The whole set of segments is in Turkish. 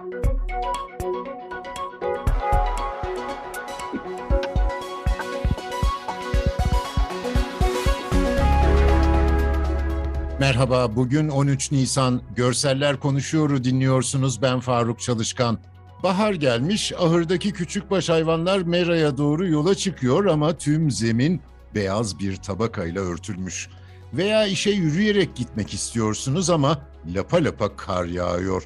Merhaba, bugün 13 Nisan. Görseller Konuşuyor'u dinliyorsunuz. Ben Faruk Çalışkan. Bahar gelmiş, ahırdaki küçükbaş hayvanlar Mera'ya doğru yola çıkıyor ama tüm zemin beyaz bir tabakayla örtülmüş. Veya işe yürüyerek gitmek istiyorsunuz ama lapa lapa kar yağıyor.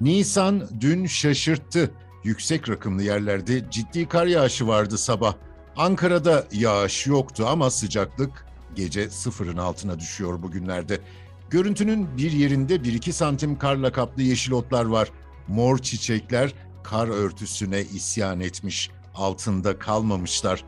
Nisan dün şaşırttı. Yüksek rakımlı yerlerde ciddi kar yağışı vardı sabah. Ankara'da yağış yoktu ama sıcaklık gece sıfırın altına düşüyor bugünlerde. Görüntünün bir yerinde 1-2 santim karla kaplı yeşil otlar var. Mor çiçekler kar örtüsüne isyan etmiş, altında kalmamışlar.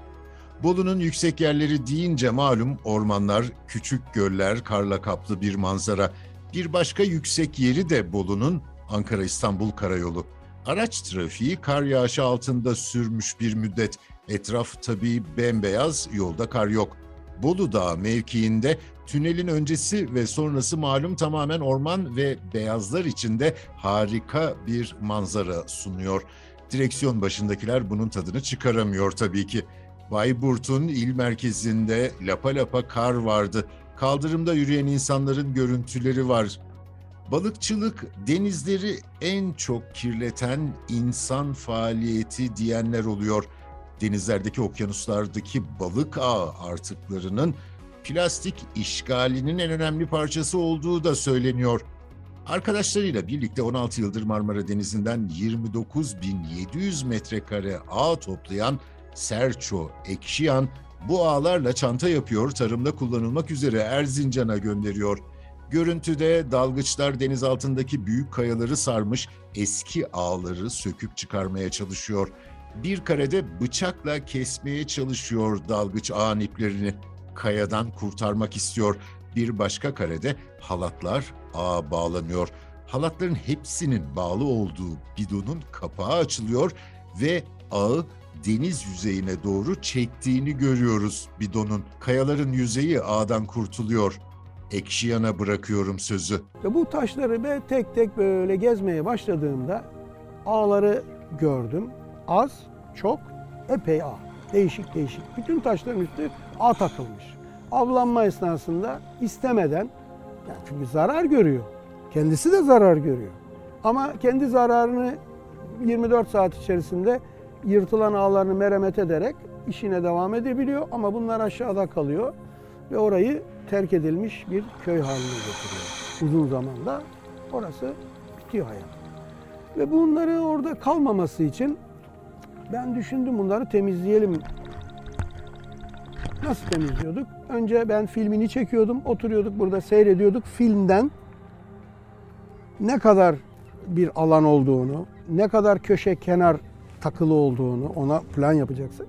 Bolu'nun yüksek yerleri deyince malum ormanlar, küçük göller, karla kaplı bir manzara. Bir başka yüksek yeri de Bolu'nun Ankara-İstanbul karayolu. Araç trafiği kar yağışı altında sürmüş bir müddet. Etraf tabii bembeyaz, yolda kar yok. Bolu Dağı mevkiinde tünelin öncesi ve sonrası malum tamamen orman ve beyazlar içinde harika bir manzara sunuyor. Direksiyon başındakiler bunun tadını çıkaramıyor tabii ki. Bayburt'un il merkezinde lapa lapa kar vardı. Kaldırımda yürüyen insanların görüntüleri var. Balıkçılık denizleri en çok kirleten insan faaliyeti diyenler oluyor. Denizlerdeki okyanuslardaki balık ağı artıklarının plastik işgalinin en önemli parçası olduğu da söyleniyor. Arkadaşlarıyla birlikte 16 yıldır Marmara Denizi'nden 29.700 metrekare ağ toplayan Serço Ekşiyan bu ağlarla çanta yapıyor, tarımda kullanılmak üzere Erzincan'a gönderiyor. Görüntüde dalgıçlar deniz altındaki büyük kayaları sarmış eski ağları söküp çıkarmaya çalışıyor. Bir karede bıçakla kesmeye çalışıyor dalgıç ağın iplerini. Kayadan kurtarmak istiyor. Bir başka karede halatlar ağa bağlanıyor. Halatların hepsinin bağlı olduğu bidonun kapağı açılıyor ve ağı deniz yüzeyine doğru çektiğini görüyoruz bidonun. Kayaların yüzeyi ağdan kurtuluyor. Ekşiyan'a bırakıyorum sözü. Bu taşları ben tek tek böyle gezmeye başladığımda ağları gördüm. Az, çok, epey ağ. Değişik değişik. Bütün taşların üstü ağ takılmış. Avlanma esnasında istemeden, yani çünkü zarar görüyor. Kendisi de zarar görüyor. Ama kendi zararını 24 saat içerisinde yırtılan ağlarını merhamet ederek işine devam edebiliyor. Ama bunlar aşağıda kalıyor ve orayı terk edilmiş bir köy haline getiriyor. Uzun zamanda orası bitiyor hayat. Ve bunları orada kalmaması için ben düşündüm bunları temizleyelim. Nasıl temizliyorduk? Önce ben filmini çekiyordum, oturuyorduk burada seyrediyorduk. Filmden ne kadar bir alan olduğunu, ne kadar köşe kenar takılı olduğunu ona plan yapacaksın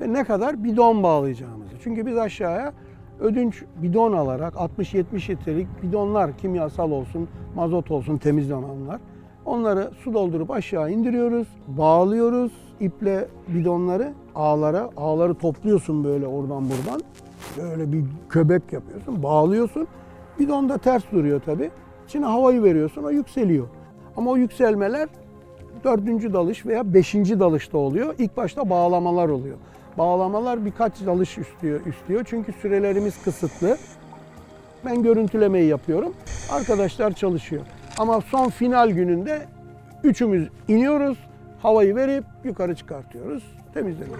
ve ne kadar bidon bağlayacağımızı. Çünkü biz aşağıya ödünç bidon alarak 60-70 litrelik bidonlar kimyasal olsun, mazot olsun temizlenenler. Onları su doldurup aşağı indiriyoruz, bağlıyoruz iple bidonları ağlara. Ağları topluyorsun böyle oradan buradan. Böyle bir köbek yapıyorsun, bağlıyorsun. Bidon da ters duruyor tabii. İçine havayı veriyorsun, o yükseliyor. Ama o yükselmeler dördüncü dalış veya beşinci dalışta oluyor. İlk başta bağlamalar oluyor. Bağlamalar birkaç dalış istiyor, istiyor. Çünkü sürelerimiz kısıtlı. Ben görüntülemeyi yapıyorum. Arkadaşlar çalışıyor. Ama son final gününde üçümüz iniyoruz. Havayı verip yukarı çıkartıyoruz. Temizleniyor.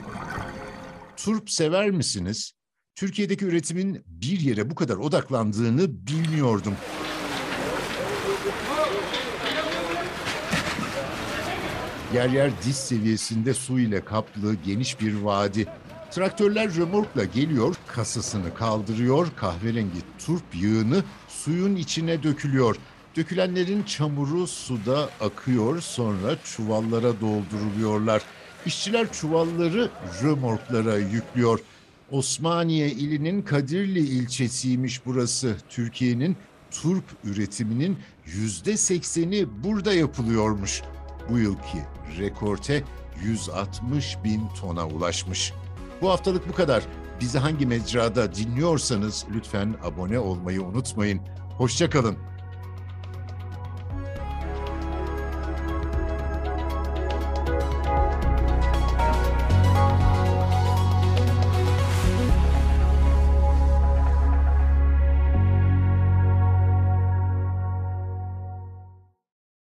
Turp sever misiniz? Türkiye'deki üretimin bir yere bu kadar odaklandığını bilmiyordum. Yer yer diz seviyesinde su ile kaplı geniş bir vadi. Traktörler römorkla geliyor, kasasını kaldırıyor, kahverengi turp yığını suyun içine dökülüyor. Dökülenlerin çamuru suda akıyor, sonra çuvallara dolduruluyorlar. İşçiler çuvalları römorklara yüklüyor. Osmaniye ilinin Kadirli ilçesiymiş burası. Türkiye'nin turp üretiminin yüzde sekseni burada yapılıyormuş. Bu yılki rekorte 160 bin tona ulaşmış. Bu haftalık bu kadar. Bizi hangi mecrada dinliyorsanız lütfen abone olmayı unutmayın. Hoşçakalın.